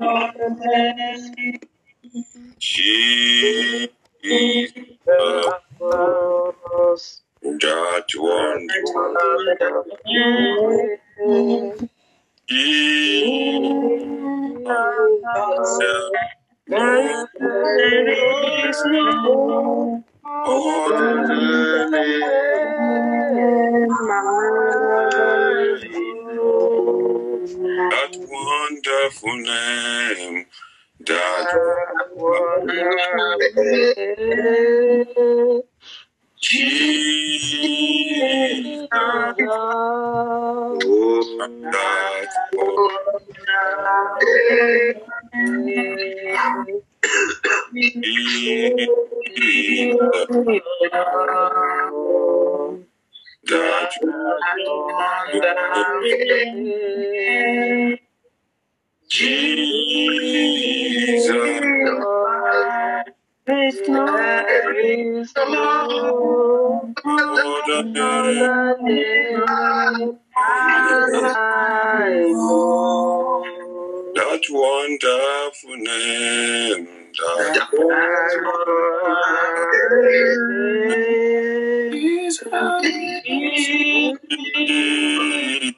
Jesus, name, that wonderful name, that Jesus, Jesus,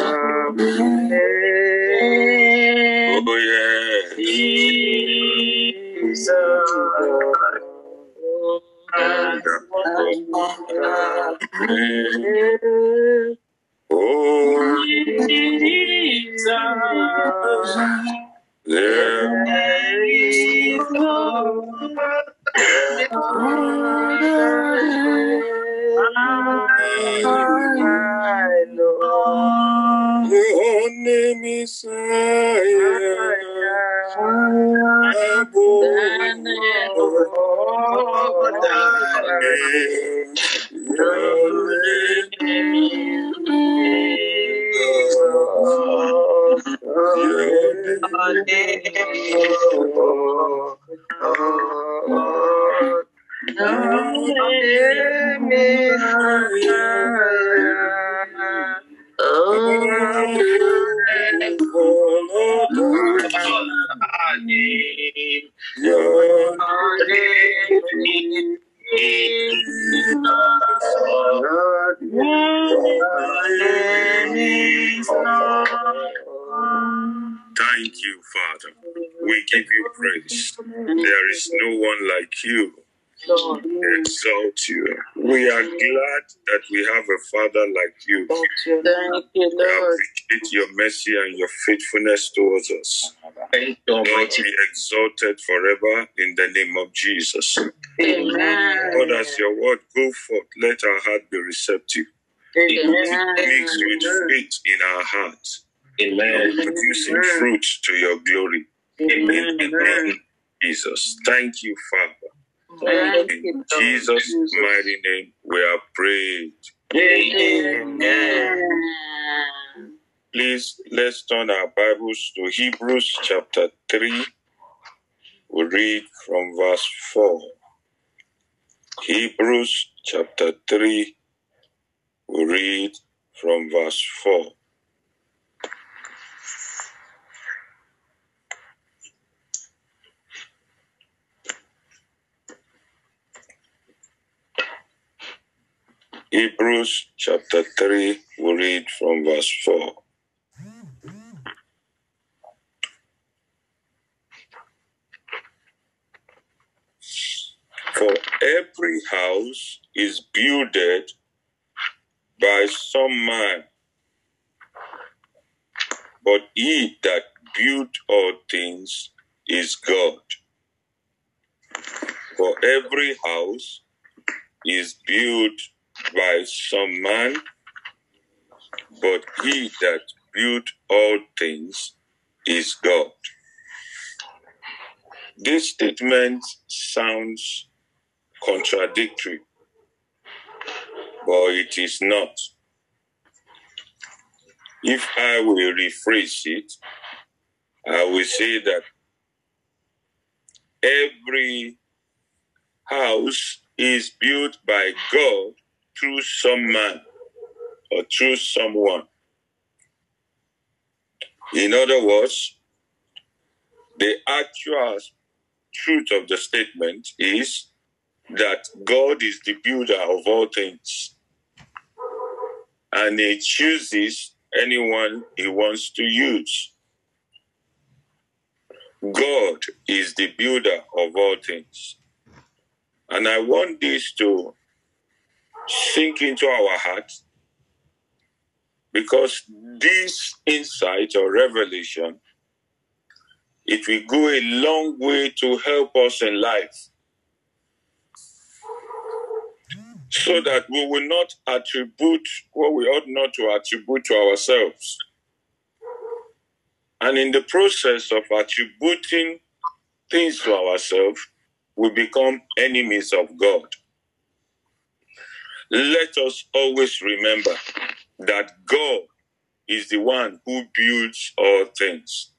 Oh Father. We give you praise. There is no one like you. We exalt you. We are glad that we have a Father like you. Thank you, Lord. We Lord. appreciate your mercy and your faithfulness towards us. Thank you, Lord, Almighty. be exalted forever in the name of Jesus. Amen. Lord, as your word go forth, let our heart be receptive. Amen. Mixed with faith in our hearts, Amen. producing fruit to your glory. Amen. the name Jesus. Thank you, Father. Thank In you, Lord. Jesus' mighty name, we are prayed. Amen. Please let's turn our Bibles to Hebrews chapter 3. We read from verse 4. Hebrews chapter 3. We read from verse 4. Hebrews chapter 3. We read from verse 4. For every house is builded by some man, but he that built all things is God. For every house is built by some man, but he that built all things is God. This statement sounds contradictory, but it is not. If I will rephrase it, I will say that every house is built by God through some man or through someone. In other words, the actual truth of the statement is that God is the builder of all things and he chooses anyone he wants to use. God is the builder of all things. And I want this to sink into our hearts because this insight or revelation it will go a long way to help us in life so that we will not attribute what we ought not to attribute to ourselves. And in the process of attributing things to ourselves, we become enemies of God. Let us always remember that God is the one who builds all things.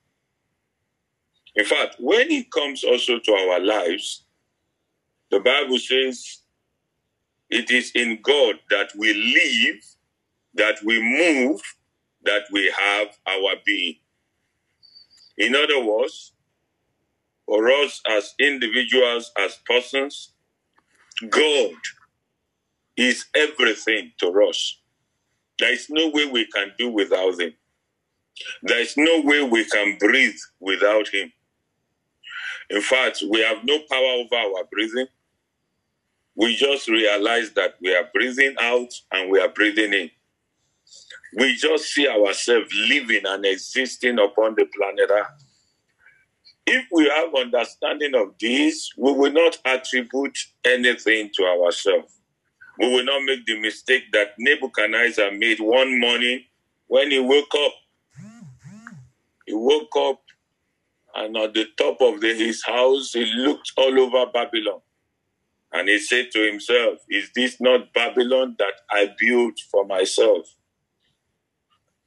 In fact, when it comes also to our lives, the Bible says it is in God that we live, that we move, that we have our being. In other words, for us as individuals, as persons, God is everything to us. There is no way we can do without Him. There is no way we can breathe without Him. In fact, we have no power over our breathing. We just realize that we are breathing out and we are breathing in. We just see ourselves living and existing upon the planet Earth. If we have understanding of this, we will not attribute anything to ourselves. We will not make the mistake that Nebuchadnezzar made one morning when he woke up. He woke up and at the top of the, his house, he looked all over Babylon. And he said to himself, Is this not Babylon that I built for myself?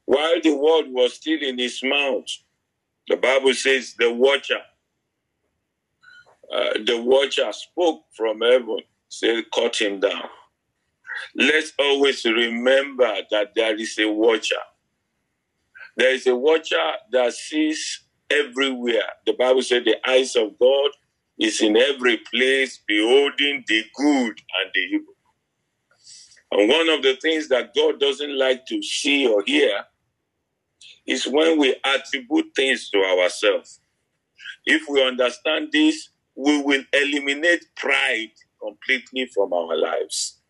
While the word was still in his mouth, the Bible says the watcher, uh, the watcher spoke from heaven, said, Cut him down. Let's always remember that there is a watcher. There is a watcher that sees everywhere. The Bible said the eyes of God is in every place, beholding the good and the evil. And one of the things that God doesn't like to see or hear is when we attribute things to ourselves. If we understand this, we will eliminate pride completely from our lives.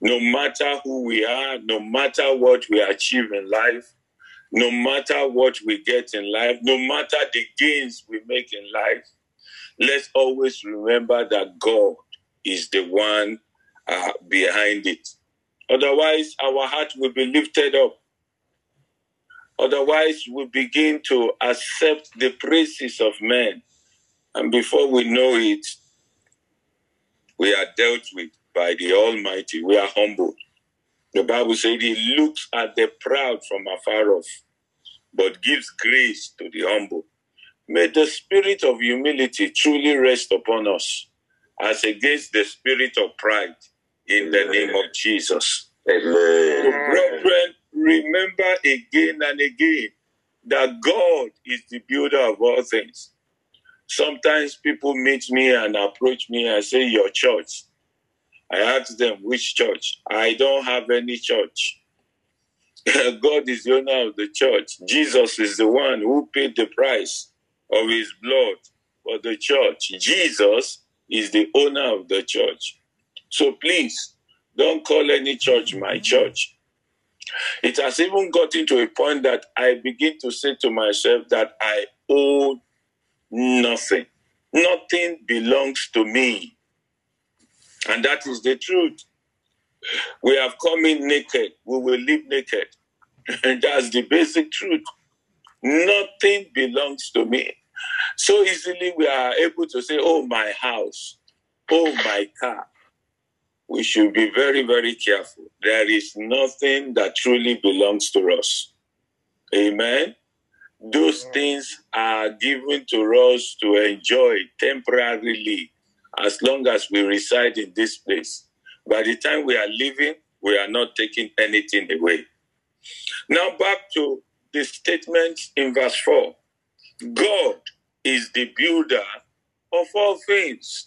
No matter who we are, no matter what we achieve in life, no matter what we get in life, no matter the gains we make in life, let's always remember that God is the one uh, behind it. Otherwise, our heart will be lifted up. Otherwise, we begin to accept the praises of men. And before we know it, we are dealt with by the Almighty. We are humble. The Bible said he looks at the proud from afar off, but gives grace to the humble. May the spirit of humility truly rest upon us as against the spirit of pride in the name of Jesus. Amen. So, brethren, remember again and again that God is the builder of all things. Sometimes people meet me and approach me and say, Your church. I ask them, Which church? I don't have any church. God is the owner of the church. Jesus is the one who paid the price of his blood for the church. Jesus is the owner of the church. So please Don't call any church my church. It has even gotten to a point that I begin to say to myself that I owe nothing. Nothing belongs to me. And that is the truth. We have come in naked, we will live naked. And that's the basic truth. Nothing belongs to me. So easily we are able to say, Oh, my house, oh, my car. We should be very, very careful. There is nothing that truly belongs to us. Amen. Those things are given to us to enjoy temporarily as long as we reside in this place. By the time we are leaving, we are not taking anything away. Now, back to the statement in verse 4 God is the builder of all things.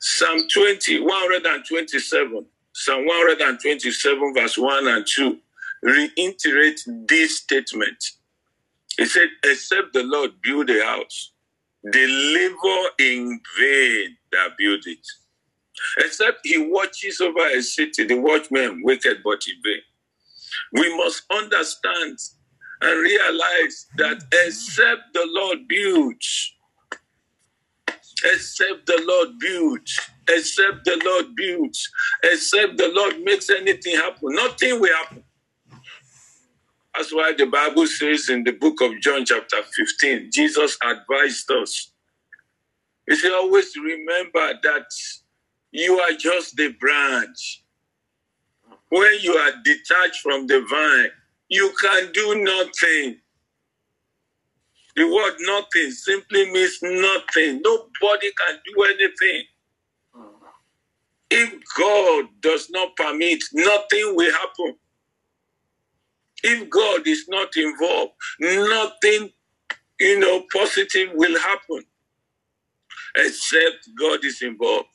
Psalm 20, 127, Psalm 127, verse 1 and 2 reiterate this statement. He said, Except the Lord build a house, they labor in vain that build it. Except he watches over a city, the watchman wicked but in vain. We must understand and realize that except the Lord builds, except the Lord builds, except the Lord builds, except the Lord makes anything happen, nothing will happen. That's why the Bible says in the book of John, chapter 15, Jesus advised us. He said, always remember that you are just the branch. When you are detached from the vine, you can do nothing. The word nothing simply means nothing. Nobody can do anything. If God does not permit, nothing will happen. If God is not involved, nothing, you know, positive will happen except God is involved.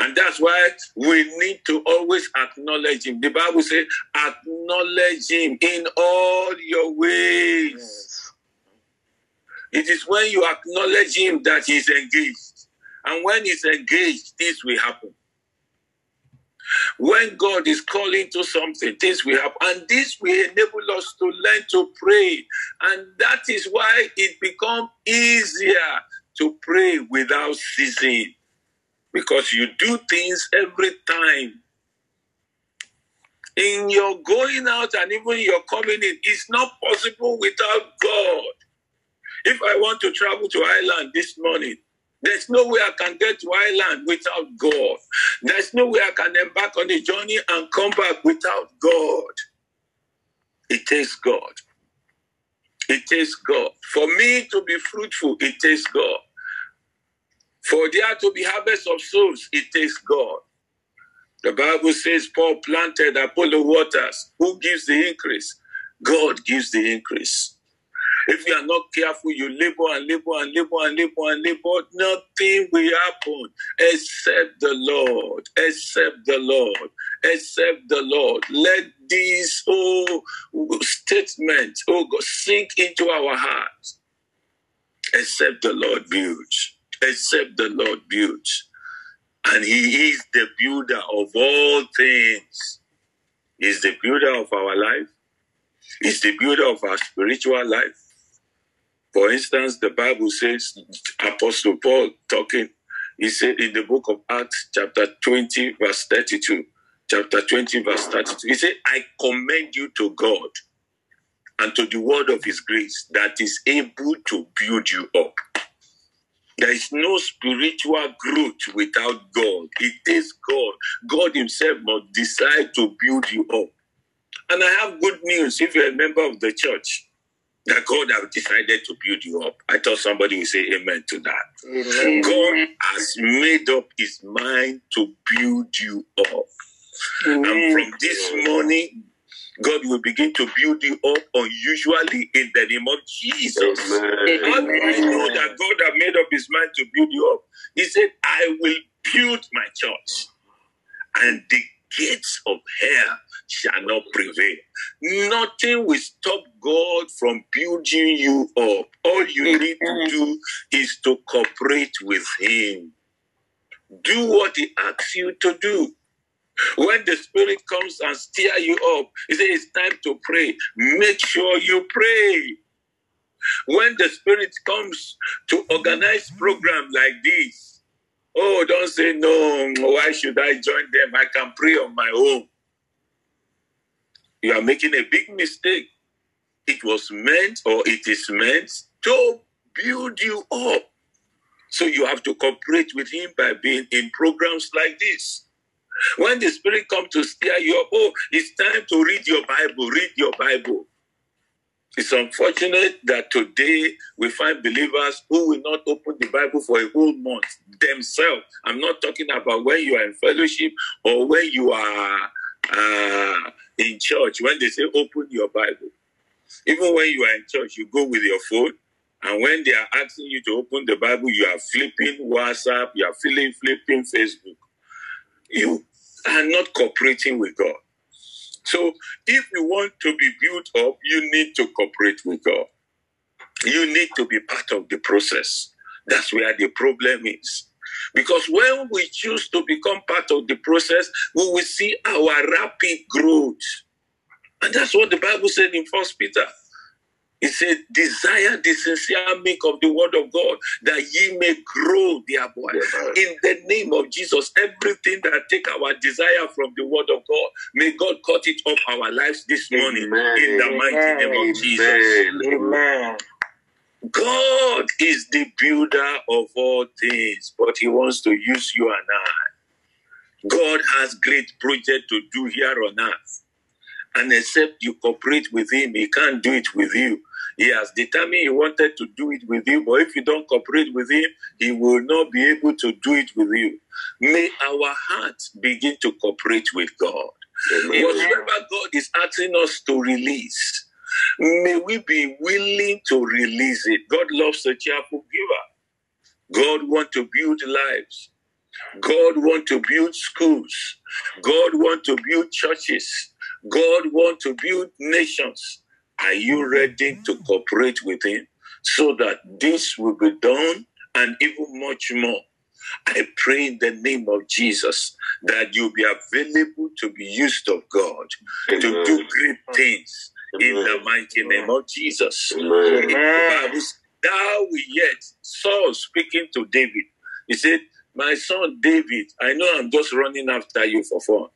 And that's why we need to always acknowledge Him. The Bible says, acknowledge Him in all your ways. Yes. It is when you acknowledge Him that He's engaged. And when He's engaged, this will happen. When God is calling to something, this will happen. And this will enable us to learn to pray. And that is why it becomes easier to pray without ceasing. Because you do things every time. In your going out and even your coming in, it's not possible without God. If I want to travel to Ireland this morning, there's no way I can get to Ireland without God. There's no way I can embark on a journey and come back without God. It takes God. It takes God. For me to be fruitful, it takes God. For there to be harvest of souls, it takes God. The Bible says Paul planted Apollo waters. Who gives the increase? God gives the increase. If you are not careful, you labor and labor and labor and labor and labor, nothing will happen except the Lord, except the Lord, except the Lord. Let these oh, statements, oh God, sink into our hearts. Except the Lord builds, except the Lord builds. And He is the builder of all things. He's the builder of our life. He's the builder of our spiritual life. For instance, the Bible says, Apostle Paul talking, he said in the book of Acts, chapter 20, verse 32, chapter 20, verse 32, he said, I commend you to God and to the word of his grace that is able to build you up. There is no spiritual growth without God. It is God. God Himself must decide to build you up. And I have good news if you're a member of the church that God have decided to build you up. I thought somebody would say amen to that. Amen. God has made up his mind to build you up. Amen. And from this morning, God will begin to build you up unusually in the name of Jesus. Amen. How do I know that God have made up his mind to build you up? He said, I will build my church. And the gates of hell shall not prevail. Nothing will stop God from building you up. All you need to do is to cooperate with Him. Do what He asks you to do. When the Spirit comes and steer you up, He says it's time to pray. Make sure you pray. When the Spirit comes to organize program like this, oh, don't say no. Why should I join them? I can pray on my own. You are making a big mistake. It was meant or it is meant to build you up. So you have to cooperate with him by being in programs like this. When the Spirit comes to steer you up, oh, it's time to read your Bible, read your Bible. It's unfortunate that today we find believers who will not open the Bible for a whole month themselves. I'm not talking about when you are in fellowship or when you are uh, in church, when they say open your Bible. Even when you are in church, you go with your phone, and when they are asking you to open the Bible, you are flipping WhatsApp, you are flipping, flipping Facebook. You are not cooperating with God. So if you want to be built up, you need to cooperate with God. You need to be part of the process. That's where the problem is. Because when we choose to become part of the process, we will see our rapid growth. And that's what the Bible said in First Peter. It said, desire the sincere milk of the word of God that ye may grow thereby. In the name of Jesus, everything that take our desire from the word of God, may God cut it off our lives this morning. Amen. In the mighty name of Jesus. Amen. God is the builder of all things, but He wants to use you and I. God has great project to do here on earth. And except you cooperate with Him, He can't do it with you. He has determined He wanted to do it with you, but if you don't cooperate with Him, He will not be able to do it with you. May our hearts begin to cooperate with God. Amen. Whatever God is asking us to release, may we be willing to release it. God loves a cheerful giver. God wants to build lives. God wants to build schools. God wants to build churches. God wants to build nations. Are you mm-hmm. ready to mm-hmm. cooperate with Him so that this will be done and even much more? I pray in the name of Jesus that you be available to be used of God to do great things in the mighty name of Jesus. Amen. Bible Thou will yet, Saul speaking to David, he said, My son David, I know I'm just running after you for fun.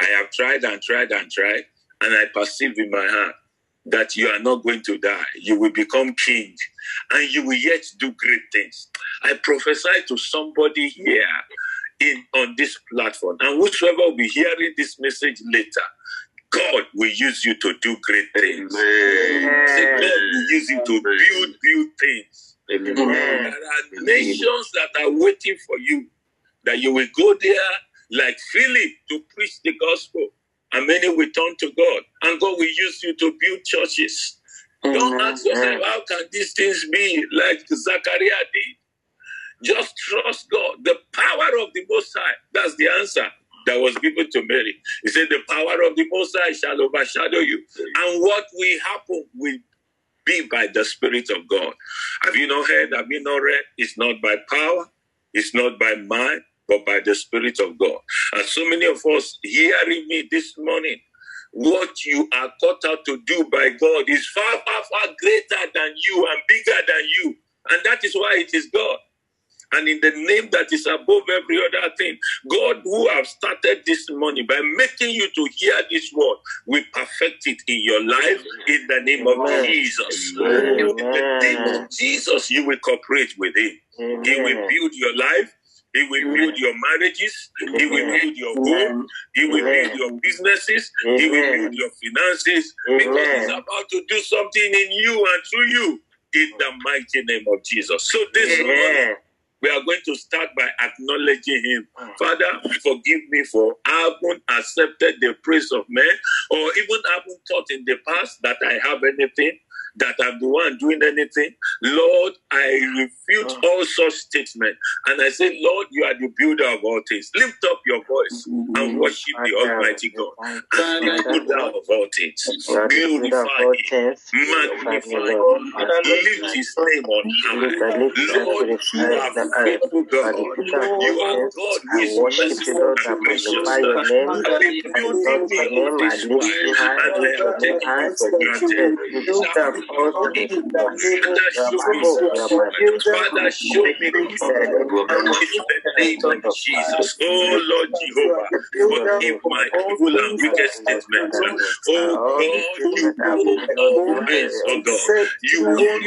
I have tried and tried and tried, and I perceive in my heart that you are not going to die. You will become king, and you will yet do great things. I prophesy to somebody here in on this platform, and whosoever will be hearing this message later, God will use you to do great things. Amen. God will use you to build, build things. Amen. There are nations that are waiting for you, that you will go there like Philip to preach the gospel, and many will turn to God, and God will use you to build churches. Don't ask yourself, how can these things be like Zachariah did? Just trust God. The power of the Most High. That's the answer that was given to Mary. He said, The power of the Most High shall overshadow you. And what will happen will be by the Spirit of God. Have you not heard? Have you not read? It's not by power, it's not by mind, but by the Spirit of God. And so many of us hearing me this morning, what you are called out to do by God is far, far, far greater than you and bigger than you. And that is why it is God. And in the name that is above every other thing, God who have started this morning by making you to hear this word will perfect it in your life in the name of Amen. Jesus. Amen. In the name of Jesus, you will cooperate with Him. He will build your life. He will build your marriages. He will build your home. He will build your businesses. He will build your finances. Because He's about to do something in you and through you in the mighty name of Jesus. So this morning, we are going to start by acknowledging him. Father, forgive me for having accepted the praise of men or even having thought in the past that I have anything, that I'm the one doing anything. Lord, I refute all such statements. And I say, Lord, you are the builder of all things. Lift up your voice and worship the Almighty God. And the builder of all things. Glorify him. Magnify him. Lift his name on high. Lord, you have faithful God. You are God who is merciful and gracious. Been building me all this while, and I Jesus. Oh Lord Jehovah, forgive my evil and wicked statements. Oh God, you all oh God. You all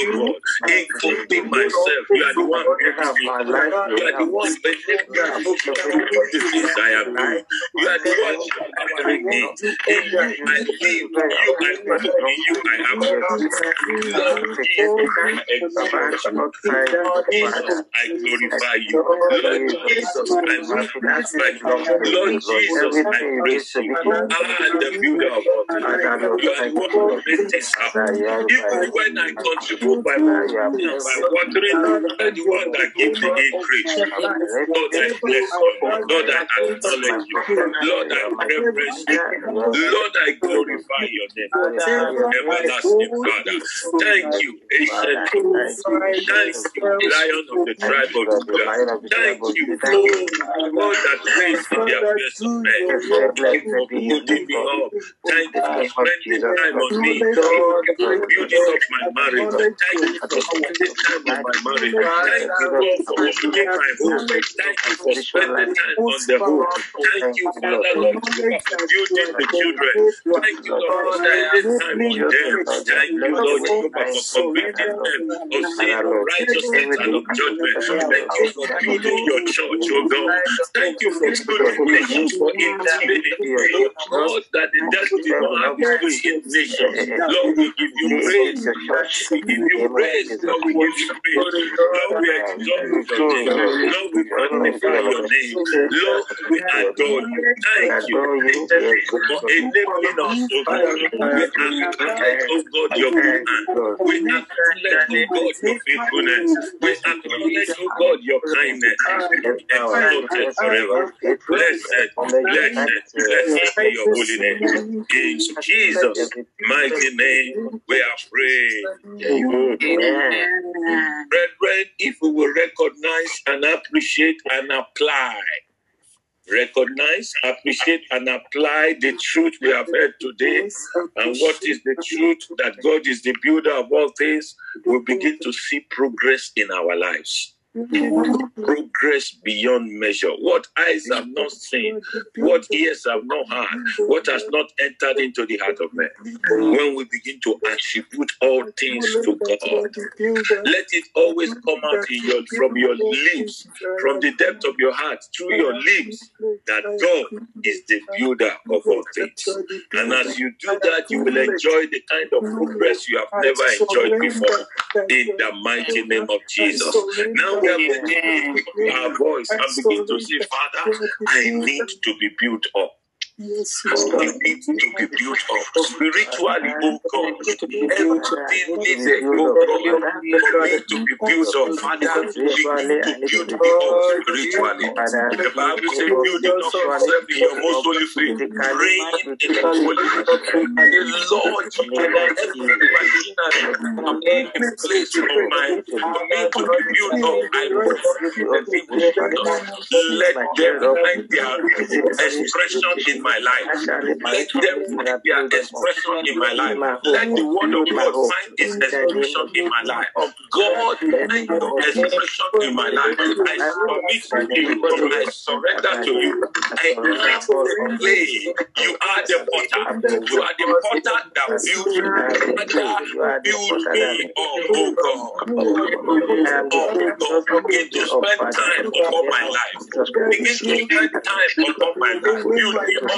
oh including myself. You are the one me. You are the one things I. You are the one empowering me. You you I Jesus, I you. Jesus, I glorify you. Lord Jesus, I magnify you. Lord Jesus, I praise you. Ah, the builder of all. You are the one who made this happen. Even when I contribute by by watering, you are the one that gives the increase. Lord, I bless you. Lord, I acknowledge you. Lord, I reverence you. Lord, I glorify your name. Everlasting Father. Thank you, ancient Thank you, Lion of the tribe of Judah. Thank you, God that raised in the affairs of men. Thank you for building me up. Thank you for spending time on me. Thank you for building up my marriage. Thank you for spending time on my marriage. Thank you, God, for opening my home. Thank you for spending time on the home. Thank you, Father, Lord, for building the children. Thank you, Lord, for spending time on them. Thank you, Lord, for convicting them of sin, righteousness, and of judgment. Thank you for building your church, oh God. Thank you for building nations for intervening. Lord that the devil did not have to in nations. Lord, we give you praise. We give you praise. Lord, we give you praise. Lord, we exalt your name. Lord, we magnify your name. Lord, we adore you. Thank you for enabling us, oh God. We Oh acknowledge, oh God, your good hand. We acknowledge, oh God, your faithfulness. We acknowledge, oh God, your kindness. Exalted forever. Blessed, blessed, blessed be your holy name. In Jesus' mighty name, we are praying. Brethren, if we will recognize and appreciate and apply, recognize, appreciate, and apply the truth we have heard today, and what is the truth? That God is the builder of all things, we begin to see progress in our lives. Progress beyond measure. What eyes have not seen, what ears have not heard, what has not entered into the heart of man. When we begin to attribute all things to God, let it always come out your, from your lips, from the depth of your heart, through your lips, that God is the builder of all things. And as you do that, you will enjoy the kind of progress you have never enjoyed before. In the mighty name of Jesus. Now going our voice and begin to say, Father, I need to be built up. I need to be up spiritually, oh God. Everything needed, oh God, for me to be built up. Father, begin to build me up spiritually. The Bible says, building up yourself in your most holy faith, praying in the holy The Lord, every place of mine for me to be built up. I pray the things let them find their expression in my life. Let them find their expression in my life. Let the word of God find its expression in my life. God, find your expression in my life. I submit to you. I surrender to you. I am. You are the potter. You are the oh potter that oh builds me. Father, build me, oh, oh God. Oh God, begin to spend time upon my life. Begin to spend time upon my life. Build me up.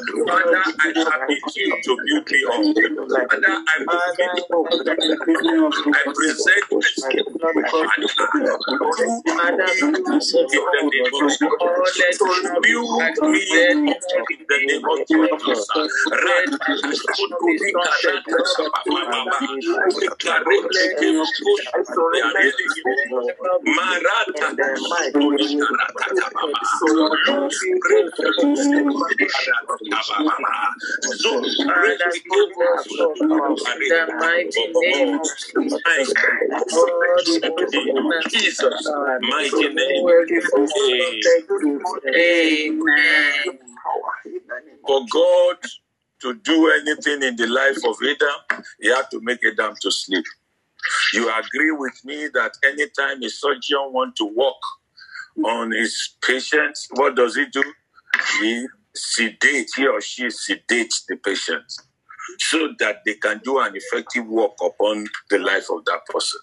up. Rato Tika Raka Dava. Luke Prete Kebu. Begin to spend time upon my life. Build me up. Build me up. Build me up. Rato Father, I permit you to build the mighty name of Jesus' mighty name. Amen. For God to do anything in the life of Adam, he had to make Adam to sleep. You agree with me that anytime a surgeon wants to work on his patient, what does he do? He sedate, he or she sedates the patient so that they can do an effective work upon the life of that person.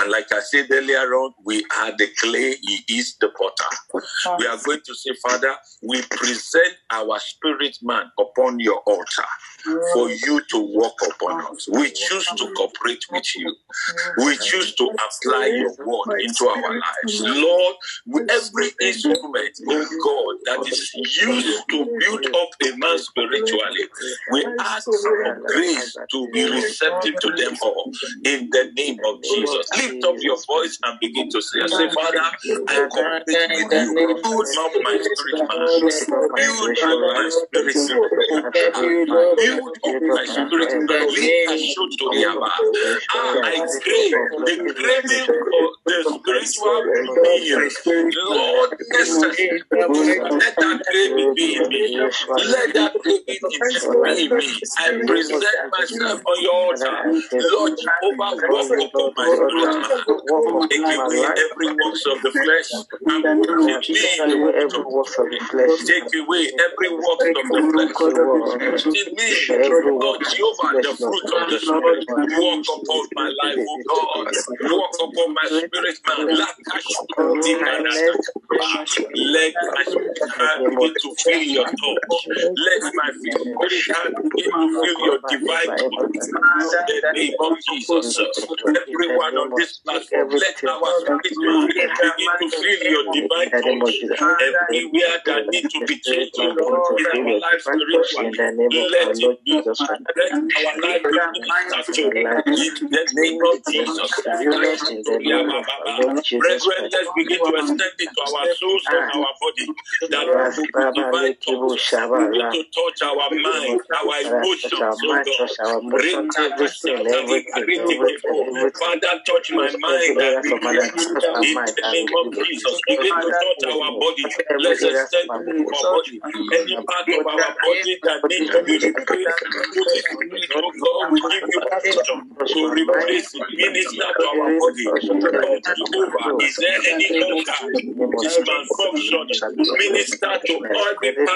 And like I said earlier on, we are the clay, he is the potter. We are going to say, Father, we present our spirit man upon your altar for you to walk upon us. We choose to cooperate with you. We choose to apply your word into our lives. Lord, every instrument, oh God, that is used to build up a man spiritually, we ask for grace to be receptive to them all in the name of Jesus. Lift up your voice and begin to say, say Father, I cooperate with you. Build up my spirit man. Build up my spirit man. Build up my spirit Ah, I crave the craving for the spiritual being. Lord. Let that craving be in me. Let that craving be in me. I present myself on your altar. Lord Jehovah, upon my spirit. Take away every works of the flesh in me the works of the flesh. Take away every works of the flesh. Lord Jehovah, the fruit of the Spirit. Walk upon my life, O God. Walk upon my spirit man. Let my hand begin to feel your touch. Let my spirit hand begin to feel your divine touch. In the name of Jesus, everyone on this platform, let our spirit man begin to feel your divine touch. Everywhere that need to be changed oh in our spiritually, let it be. Let our life be to in the name of Jesus. Brethren, let's begin to extend it to our souls and our body. That divine touch. To touch our mind, our emotions, oh God. Father, touch my mind and in the name of Jesus. Begin to touch our body. Let's extend our body. Any part of our body that needs to be. Oh God, we you our body.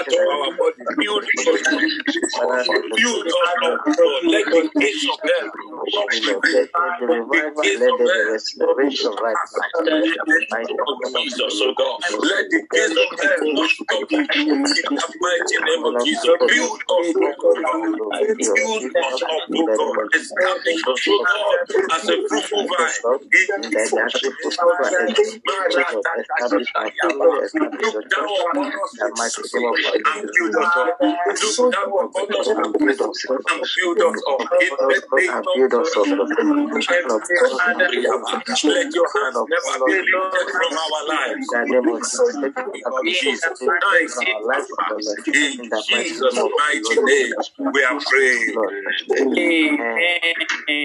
Of our body. Build us. Up, God. Let the gates of hell the gates of God. Let the of in the mighty of oh God. Build us up, oh God. Establish us, oh God, as a fruitful vine. Look down upon us and build us up. Look down upon us and build us up. In the name of Jesus. Let your hands never be lifted from our lives. In Jesus' in Jesus' mighty name, we are praying.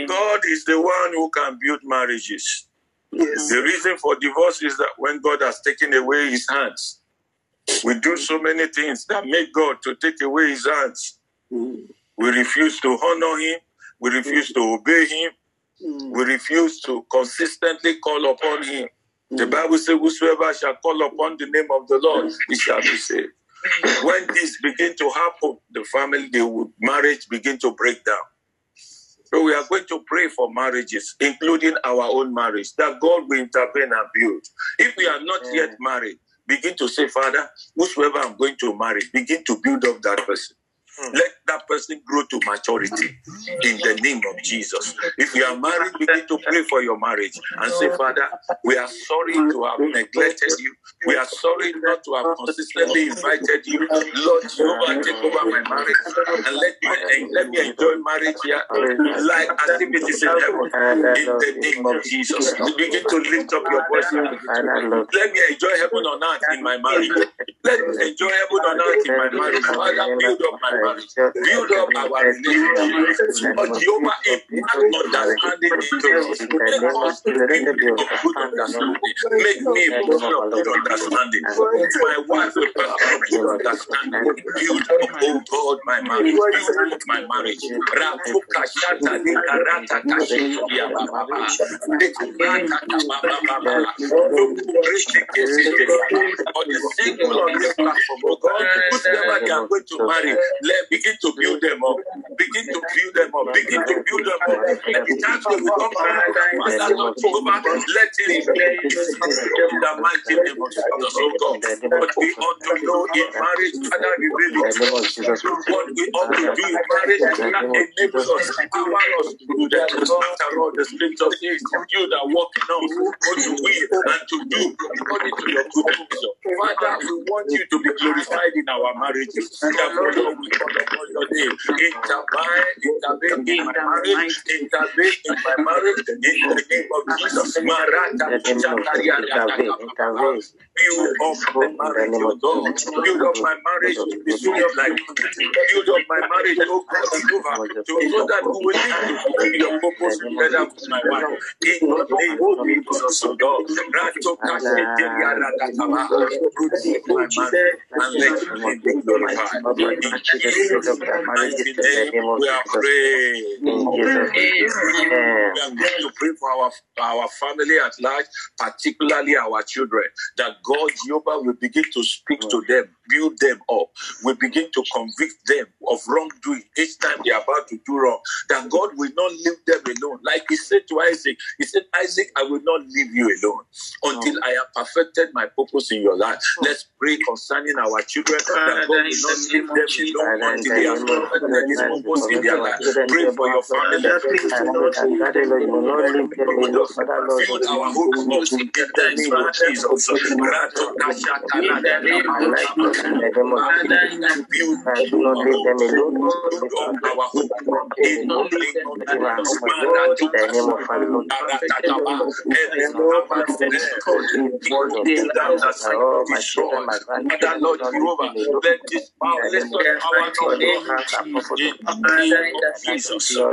God is the one who can build marriages. Yes. The reason for divorce is that when God has taken away his hands, we do so many things that make God to take away his hands. We refuse to honor him. We refuse to obey him. We refuse to consistently call upon him. The Bible says, Whosoever shall call upon the name of the Lord, he shall be saved. When this begin to happen, the family, the marriage begin to break down. So we are going to pray for marriages, including our own marriage, that God will intervene and build. If we are not yet married, begin to say, Father, whosoever I'm going to marry, begin to build up that person. Hmm. Let that person grow to maturity in the name of Jesus. If you are married, begin to pray for your marriage and say, Father, we are sorry to have neglected you. We are sorry not to have consistently invited you. Lord Jehovah, take over my marriage and let me, let me enjoy marriage here like as if it is in heaven. In the name of Jesus. Begin to lift up your voice let me enjoy heaven on earth in my marriage. Let me enjoy heaven on earth in my marriage. Father, build up my. Build up our relationship. Oh, Jehovah, impart understanding. Make us good understanding. Make. My wife a understanding. Build up, oh God, my marriage. Build up my marriage. To let begin to build them up. Begin to build them up. Begin to build them up. The time they will come around, Father Lord Jehovah, let it in the mighty name of Jesus, oh God. What we ought to know in marriage, Father, reveal it. What we ought to do in marriage, that enables us, power us to do that. After all, the scripture says, you that walk in us, what to will and to do according to your good pleasure. Father, we want you to be glorified in our marriages. Upon name. Intervene, in my marriage, intervene in my marriage, in the name of Jesus. The marriage. Build up my marriage Build up my marriage, Jehovah, to that your purpose my wife. In the name of Jesus, my. In Jesus' mighty name, we are praying. We are going to pray for our, our family at large, particularly our children, that God, Jehovah, will begin to speak to them, build them up. We begin to convict them of wrongdoing each time they are about to do wrong. That God will not leave them alone. Like He said to Isaac, He said, Isaac, I will not leave you alone until I have perfected my purpose in your life. Let's pray concerning our children that God will not leave them. Alone until they have perfected His purpose in their life. Pray for your family. Build our hopes up in the name of Jesus. Rato kasha kalada Build our hope in the name of Jesus. Marato Aratakaba. Every power of death, down that cycle destroyed. Father Lord Jehovah, let this power, let such power to in the name of Jesus.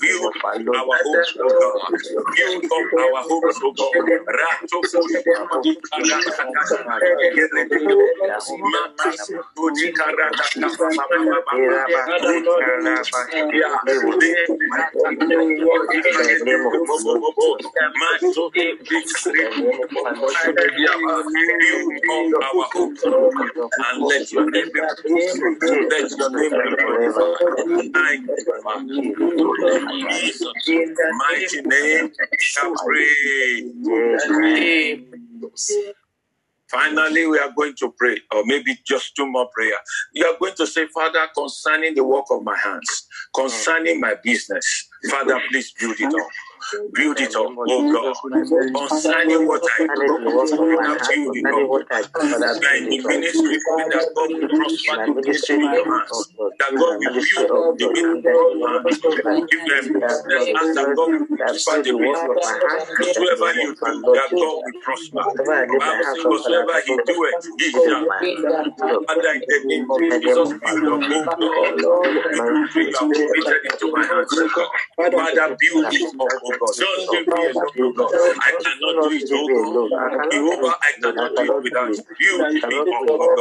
Build our hopes, O God. Build up our hopes, O God. Rato Kujoto Gada Let your name be let your name be Jesus' mighty name, shall pray. Finally, we are going to pray, or maybe just two more prayer. You are going to say, Father, concerning the work of my hands, concerning my business, Father, please build it up. Build it up, oh God. Concerning what I do, Father, build it up. That in the ministry, that God will prosper the ministry in your hands. That God will build up the ministry in your hands. Give them business and that God will prosper the business. Whatsoever you do, that God will prosper. The Bible says, whatsoever he doeth, he shall. Father, in the name of Jesus, build up, oh God. The ministry you have committed into my hands, oh God. Father, build it up, oh God. Don't me alone, oh God. I cannot do it, oh God. Jehovah, I cannot do it without you. Build me up, oh God.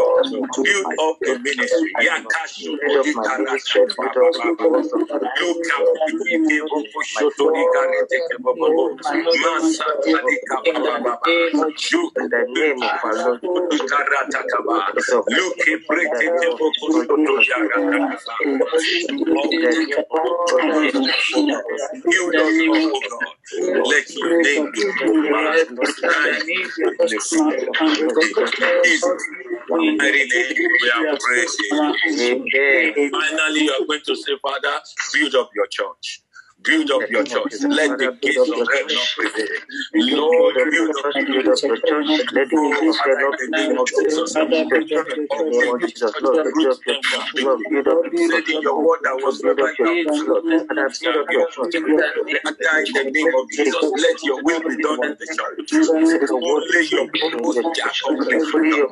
Build up the ministry. Yakashu, Odikarashu, Baba, Baba. Look up, Ike, Boko, Shoto, Ikarete, Bobo. Masa, Adika, Baba, Baba. Look, In the name of our Lord Ikarata, Kaba. Look, Brete, Boko, Shoto, Yarata, Build us up, oh God. Let your name be glorified. Thank you, Father. Jesus. mighty we are. Amen. Finally, you are going to say, Father, build up your church. Build up your church. Let the gates of not prevail. Lord, build up your Build your church. Let the gates of hell not in the name of Jesus. Build up your church in the name of Jesus. Lord, build up your church. Lord, build up your Said in your word that was Build never up your church, Lord. Father, build up your church. Father, in the name of Jesus, let your will be done in the church. Only your purpose be accomplished. Only your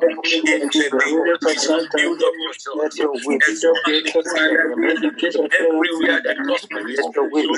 In the name of Jesus, build up your church. your will be done. Everywhere the gospel is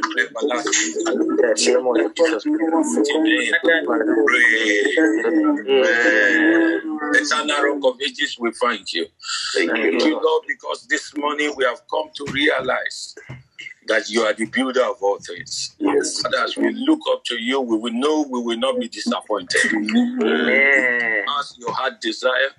it to everlasting. in the name of Jesus. Today, pray. Amen. Eternal rock of ages, we thank you. Thank you, Lord. Lord, because this morning we have come to realize that you are the builder of all things. Yes. And as we look up to you, we will know we will not be disappointed. Amen. As your heart desire,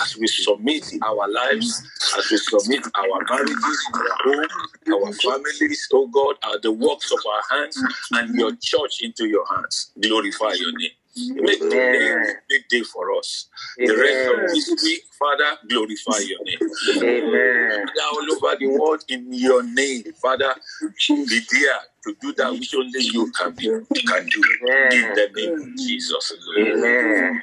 as we submit our lives, as we submit our marriages, our home, our families, oh God, are the works of our hands and your church into your hands. Glorify your name. Make today a big day for us. The rest of this week, Father, glorify your name. Amen. All over the world in your name, Father, be there to do that which only you can be can do. In the name of Jesus. Amen.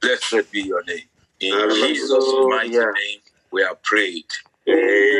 Blessed be your name. In Jesus' mighty name, we are prayed. Amen.